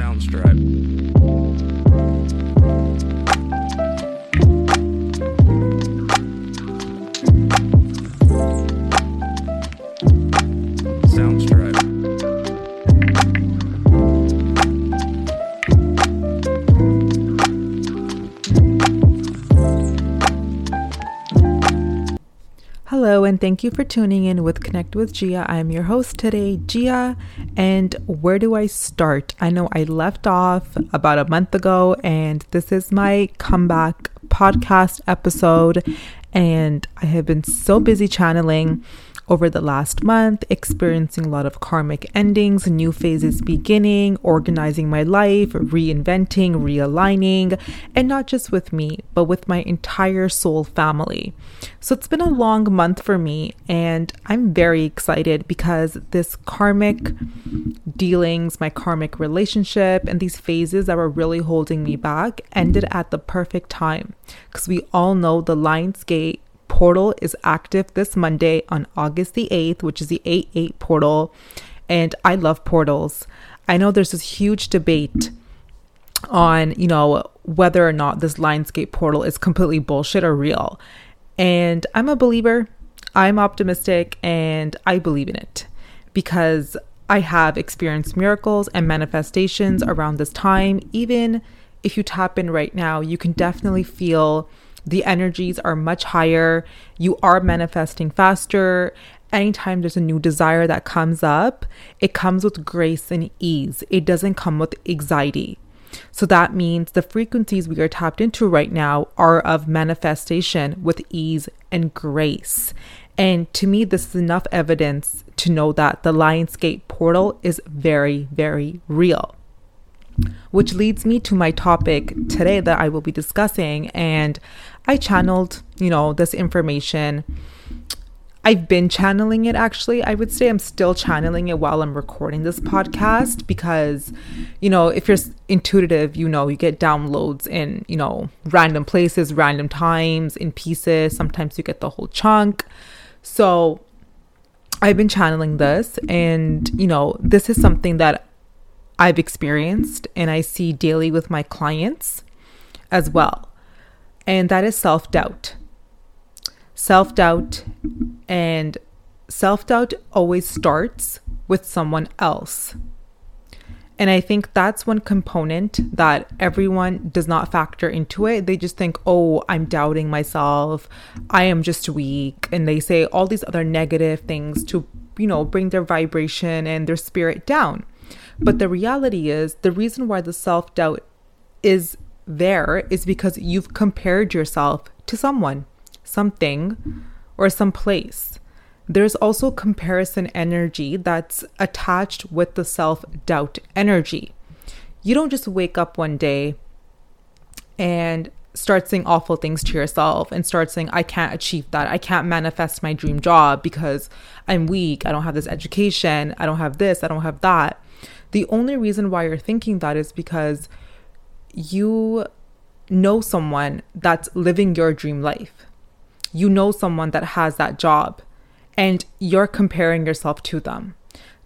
Soundstripe. Thank you for tuning in with Connect with Jia. I'm your host today, Jia. And where do I start? I know I left off about a month ago, and this is my comeback podcast episode. And I have been so busy channeling over the last month, experiencing a lot of karmic endings, new phases beginning, organizing my life, reinventing, realigning, and not just with me, but with my entire soul family. So it's been a long month for me, and I'm very excited because this karmic dealings, my karmic relationship, and these phases that were really holding me back ended at the perfect time. Because we all know the Lionsgate portal is active this Monday on August the 8th, which is the 8 8 portal. And I love portals. I know there's this huge debate on, you know, whether or not this Lionsgate portal is completely bullshit or real. And I'm a believer, I'm optimistic, and I believe in it because I have experienced miracles and manifestations around this time. Even if you tap in right now, you can definitely feel the energies are much higher. You are manifesting faster. Anytime there's a new desire that comes up, it comes with grace and ease. It doesn't come with anxiety. So that means the frequencies we are tapped into right now are of manifestation with ease and grace. And to me, this is enough evidence to know that the Lionsgate portal is very, very real. Which leads me to my topic today that I will be discussing. And I channeled, you know, this information. I've been channeling it actually. I would say I'm still channeling it while I'm recording this podcast because, you know, if you're intuitive, you know, you get downloads in, you know, random places, random times, in pieces. Sometimes you get the whole chunk. So I've been channeling this, and, you know, this is something that I've experienced and I see daily with my clients as well and that is self doubt. Self doubt, and self doubt always starts with someone else. And I think that's one component that everyone does not factor into it. They just think, oh, I'm doubting myself. I am just weak. And they say all these other negative things to, you know, bring their vibration and their spirit down. But the reality is, the reason why the self doubt is there is because you've compared yourself to someone, something, or some place. There's also comparison energy that's attached with the self doubt energy. You don't just wake up one day and start saying awful things to yourself and start saying, I can't achieve that. I can't manifest my dream job because I'm weak. I don't have this education. I don't have this. I don't have that. The only reason why you're thinking that is because you know someone that's living your dream life. You know someone that has that job and you're comparing yourself to them.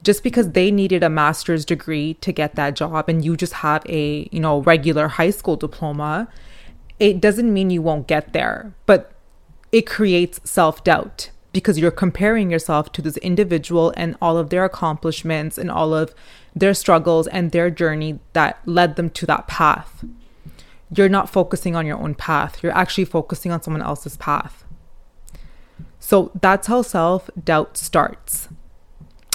Just because they needed a master's degree to get that job and you just have a, you know, regular high school diploma, it doesn't mean you won't get there, but it creates self-doubt because you're comparing yourself to this individual and all of their accomplishments and all of their struggles and their journey that led them to that path. You're not focusing on your own path, you're actually focusing on someone else's path. So that's how self doubt starts.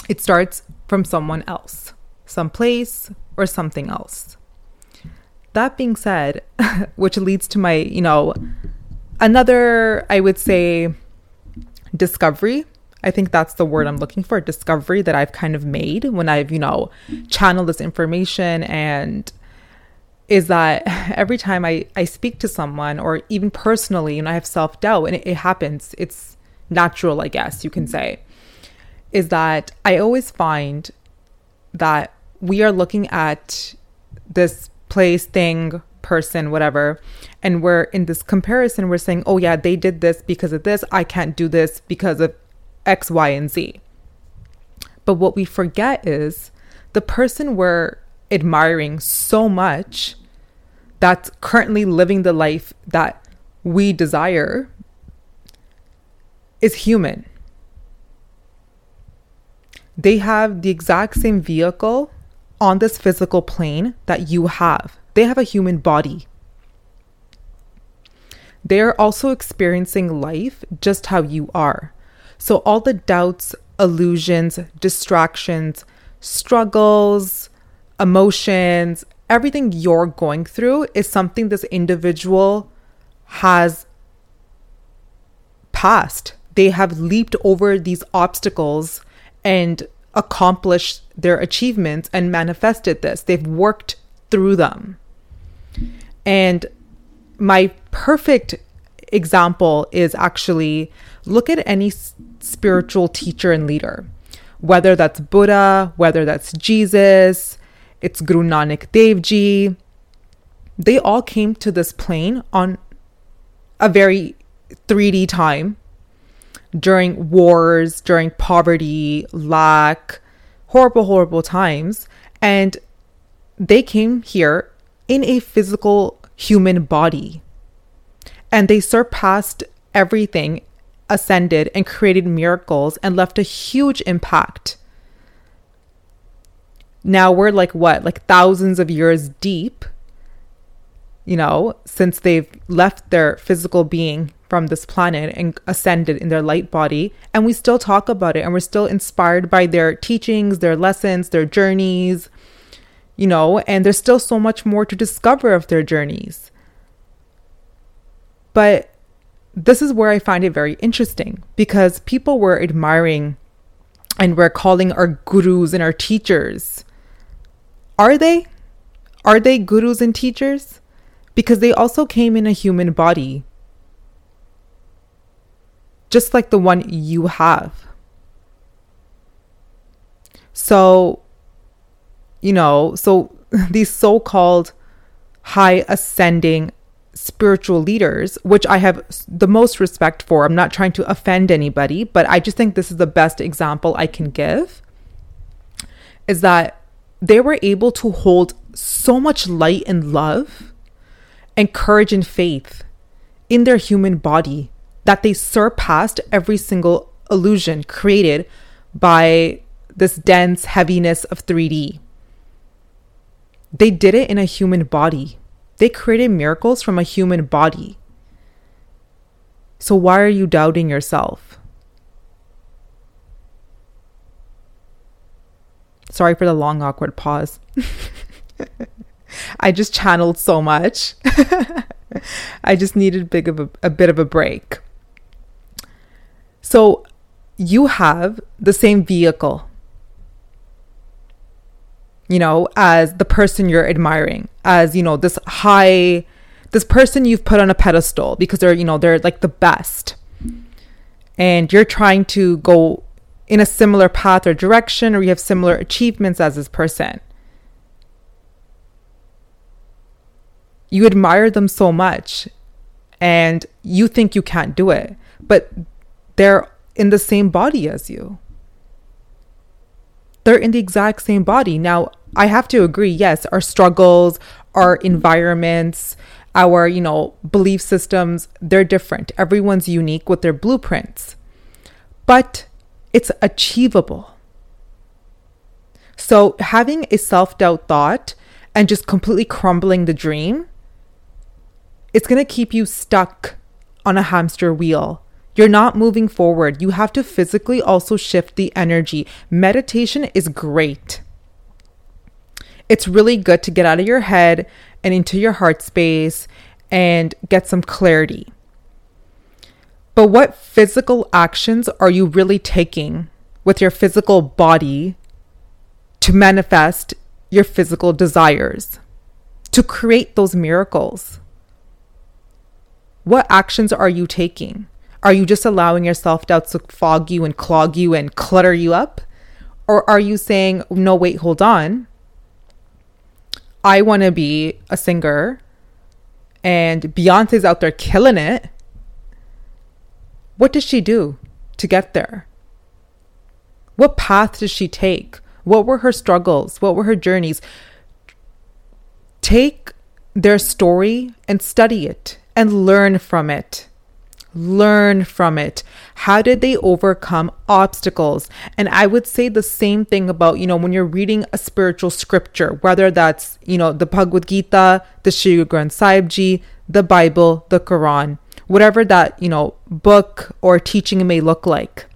It starts from someone else, some place, or something else. That being said, which leads to my, you know, another, I would say, discovery. I think that's the word I'm looking for discovery that I've kind of made when I've, you know, channeled this information and is that every time I, I speak to someone or even personally, know, I have self doubt and it, it happens. It's natural, I guess you can say, is that I always find that we are looking at this place, thing, person, whatever, and we're in this comparison, we're saying, oh, yeah, they did this because of this. I can't do this because of X, Y, and Z. But what we forget is the person we're admiring so much that's currently living the life that we desire is human. They have the exact same vehicle on this physical plane that you have. They have a human body. They're also experiencing life just how you are. So, all the doubts, illusions, distractions, struggles, emotions, everything you're going through is something this individual has passed. They have leaped over these obstacles and accomplished their achievements and manifested this. They've worked through them. And my perfect example is actually look at any spiritual teacher and leader, whether that's Buddha, whether that's Jesus, it's Guru Nanak Dev Ji. They all came to this plane on a very 3D time during wars, during poverty, lack, horrible, horrible times. And they came here in a physical human body. And they surpassed everything, ascended, and created miracles and left a huge impact. Now we're like what, like thousands of years deep, you know, since they've left their physical being from this planet and ascended in their light body. And we still talk about it and we're still inspired by their teachings, their lessons, their journeys, you know, and there's still so much more to discover of their journeys. But this is where I find it very interesting because people were admiring and were calling our gurus and our teachers. Are they? Are they gurus and teachers? Because they also came in a human body just like the one you have. So, you know, so these so called high ascending spiritual leaders, which I have the most respect for, I'm not trying to offend anybody, but I just think this is the best example I can give, is that they were able to hold so much light and love and courage and faith in their human body that they surpassed every single illusion created by this dense heaviness of 3D. They did it in a human body. They created miracles from a human body. So, why are you doubting yourself? Sorry for the long, awkward pause. I just channeled so much. I just needed big of a, a bit of a break. So you have the same vehicle, you know, as the person you're admiring, as, you know, this high, this person you've put on a pedestal because they're, you know, they're like the best. And you're trying to go in a similar path or direction, or you have similar achievements as this person. You admire them so much and you think you can't do it. But they're in the same body as you. They're in the exact same body. Now, I have to agree, yes, our struggles, our environments, our, you know, belief systems, they're different. Everyone's unique with their blueprints. But it's achievable. So, having a self doubt thought and just completely crumbling the dream, it's going to keep you stuck on a hamster wheel you're not moving forward. You have to physically also shift the energy. Meditation is great. It's really good to get out of your head and into your heart space and get some clarity. But what physical actions are you really taking with your physical body to manifest your physical desires, to create those miracles? What actions are you taking? Are you just allowing your self doubts to fog you and clog you and clutter you up? Or are you saying, no, wait, hold on. I want to be a singer and Beyonce's out there killing it. What does she do to get there? What path does she take? What were her struggles? What were her journeys? take their story and study it and learn from it. Learn from it. How did they overcome obstacles? And I would say the same thing about, you know, when you're reading a spiritual scripture, whether that's, you know, the Bhagavad Gita, the Sri Granth Sahib Ji, the Bible, the Quran, whatever that, you know, book or teaching may look like.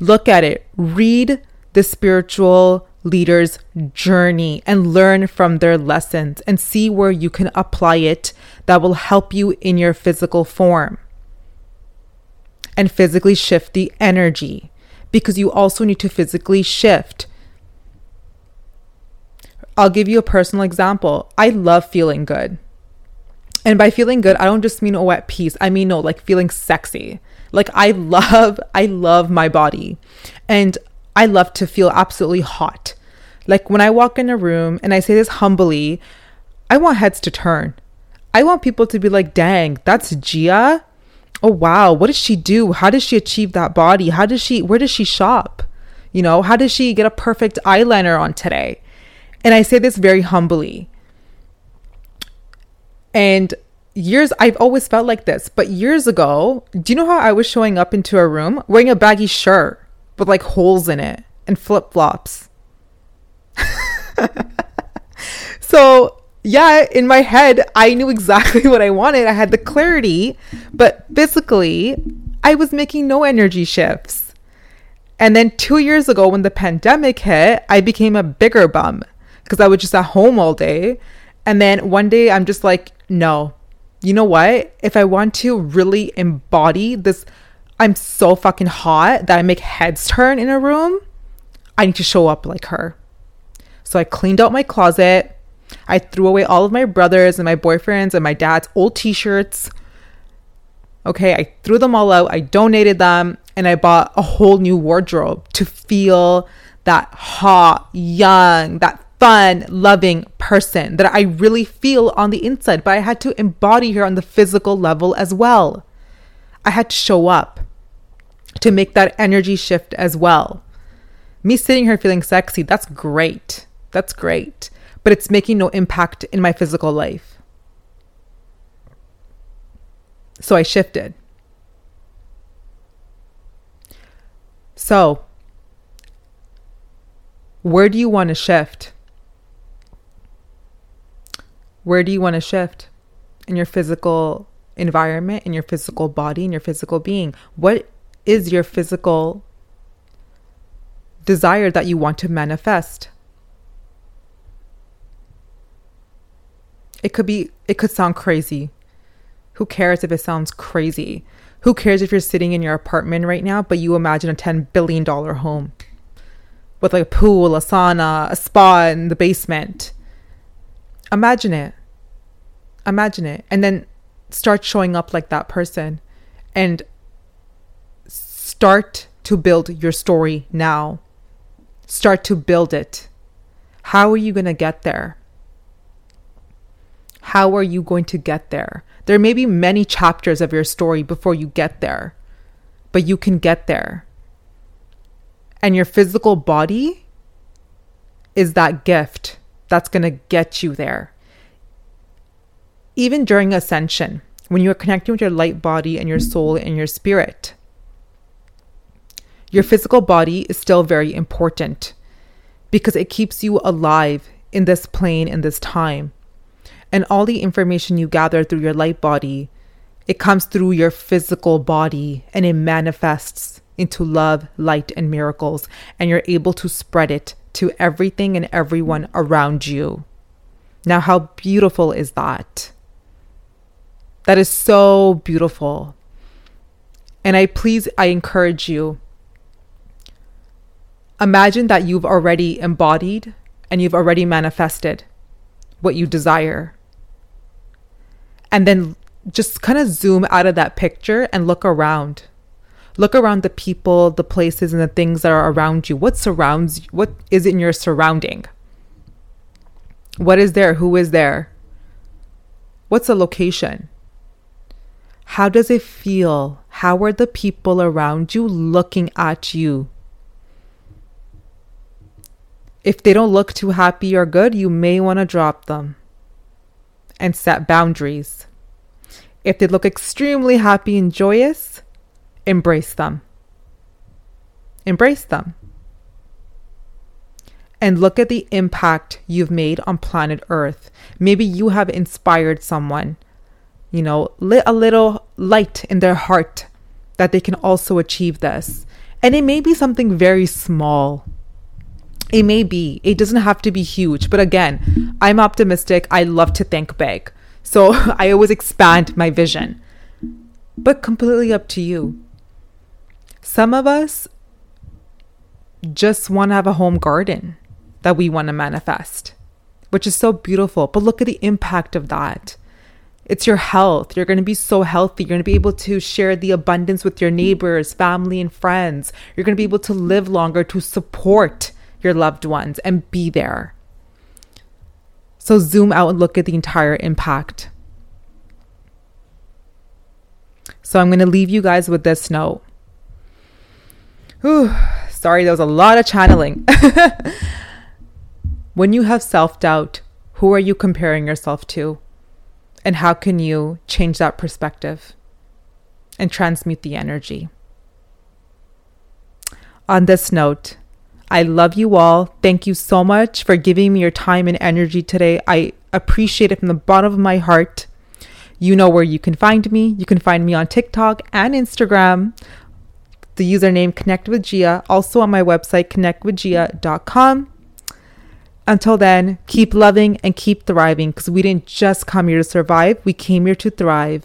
Look at it. Read the spiritual leader's journey and learn from their lessons and see where you can apply it that will help you in your physical form and physically shift the energy because you also need to physically shift. I'll give you a personal example. I love feeling good. And by feeling good, I don't just mean oh at peace. I mean no, like feeling sexy. Like I love I love my body. And I love to feel absolutely hot. Like when I walk in a room, and I say this humbly, I want heads to turn. I want people to be like, dang, that's Jia. Oh, wow. What does she do? How does she achieve that body? How does she, where does she shop? You know, how does she get a perfect eyeliner on today? And I say this very humbly. And years, I've always felt like this, but years ago, do you know how I was showing up into a room wearing a baggy shirt? With like holes in it and flip flops. so, yeah, in my head, I knew exactly what I wanted. I had the clarity, but physically, I was making no energy shifts. And then two years ago, when the pandemic hit, I became a bigger bum because I was just at home all day. And then one day, I'm just like, no, you know what? If I want to really embody this I'm so fucking hot that I make heads turn in a room, I need to show up like her. So I cleaned out my closet. I threw away all of my brothers and my boyfriends and my dad's old t shirts. Okay, I threw them all out. I donated them and I bought a whole new wardrobe to feel that hot, young, that fun, loving person that I really feel on the inside. But I had to embody her on the physical level as well. I had to show up to make that energy shift as well. Me sitting here feeling sexy, that's great. That's great. But it's making no impact in my physical life. So I shifted. So, where do you want to shift? Where do you want to shift in your physical environment, in your physical body, in your physical being? What is your physical desire that you want to manifest. It could be, it could sound crazy. Who cares if it sounds crazy? Who cares if you're sitting in your apartment right now, but you imagine a $10 billion home with like a pool, a sauna, a spa in the basement? Imagine it. Imagine it. And then start showing up like that person and Start to build your story now. Start to build it. How are you going to get there? How are you going to get there? There may be many chapters of your story before you get there, but you can get there. And your physical body is that gift that's going to get you there. Even during ascension, when you're connecting with your light body and your soul and your spirit, your physical body is still very important because it keeps you alive in this plane in this time. And all the information you gather through your light body, it comes through your physical body and it manifests into love, light, and miracles. And you're able to spread it to everything and everyone around you. Now, how beautiful is that? That is so beautiful. And I please, I encourage you Imagine that you've already embodied and you've already manifested what you desire. And then just kind of zoom out of that picture and look around. Look around the people, the places, and the things that are around you. What surrounds you? What is in your surrounding? What is there? Who is there? What's the location? How does it feel? How are the people around you looking at you? If they don't look too happy or good, you may want to drop them and set boundaries. If they look extremely happy and joyous, embrace them. Embrace them. And look at the impact you've made on planet Earth. Maybe you have inspired someone, you know, lit a little light in their heart that they can also achieve this. And it may be something very small. It may be. It doesn't have to be huge. But again, I'm optimistic. I love to think big. So I always expand my vision. But completely up to you. Some of us just want to have a home garden that we want to manifest, which is so beautiful. But look at the impact of that. It's your health. You're going to be so healthy. You're going to be able to share the abundance with your neighbors, family, and friends. You're going to be able to live longer to support your loved ones and be there. So zoom out and look at the entire impact. So I'm going to leave you guys with this note. Whew, sorry, there was a lot of channeling. when you have self doubt, who are you comparing yourself to? And how can you change that perspective and transmute the energy? On this note, I love you all. Thank you so much for giving me your time and energy today. I appreciate it from the bottom of my heart. You know where you can find me. You can find me on TikTok and Instagram. The username Connect with Jia, also on my website, connectwithjia.com. Until then, keep loving and keep thriving because we didn't just come here to survive, we came here to thrive.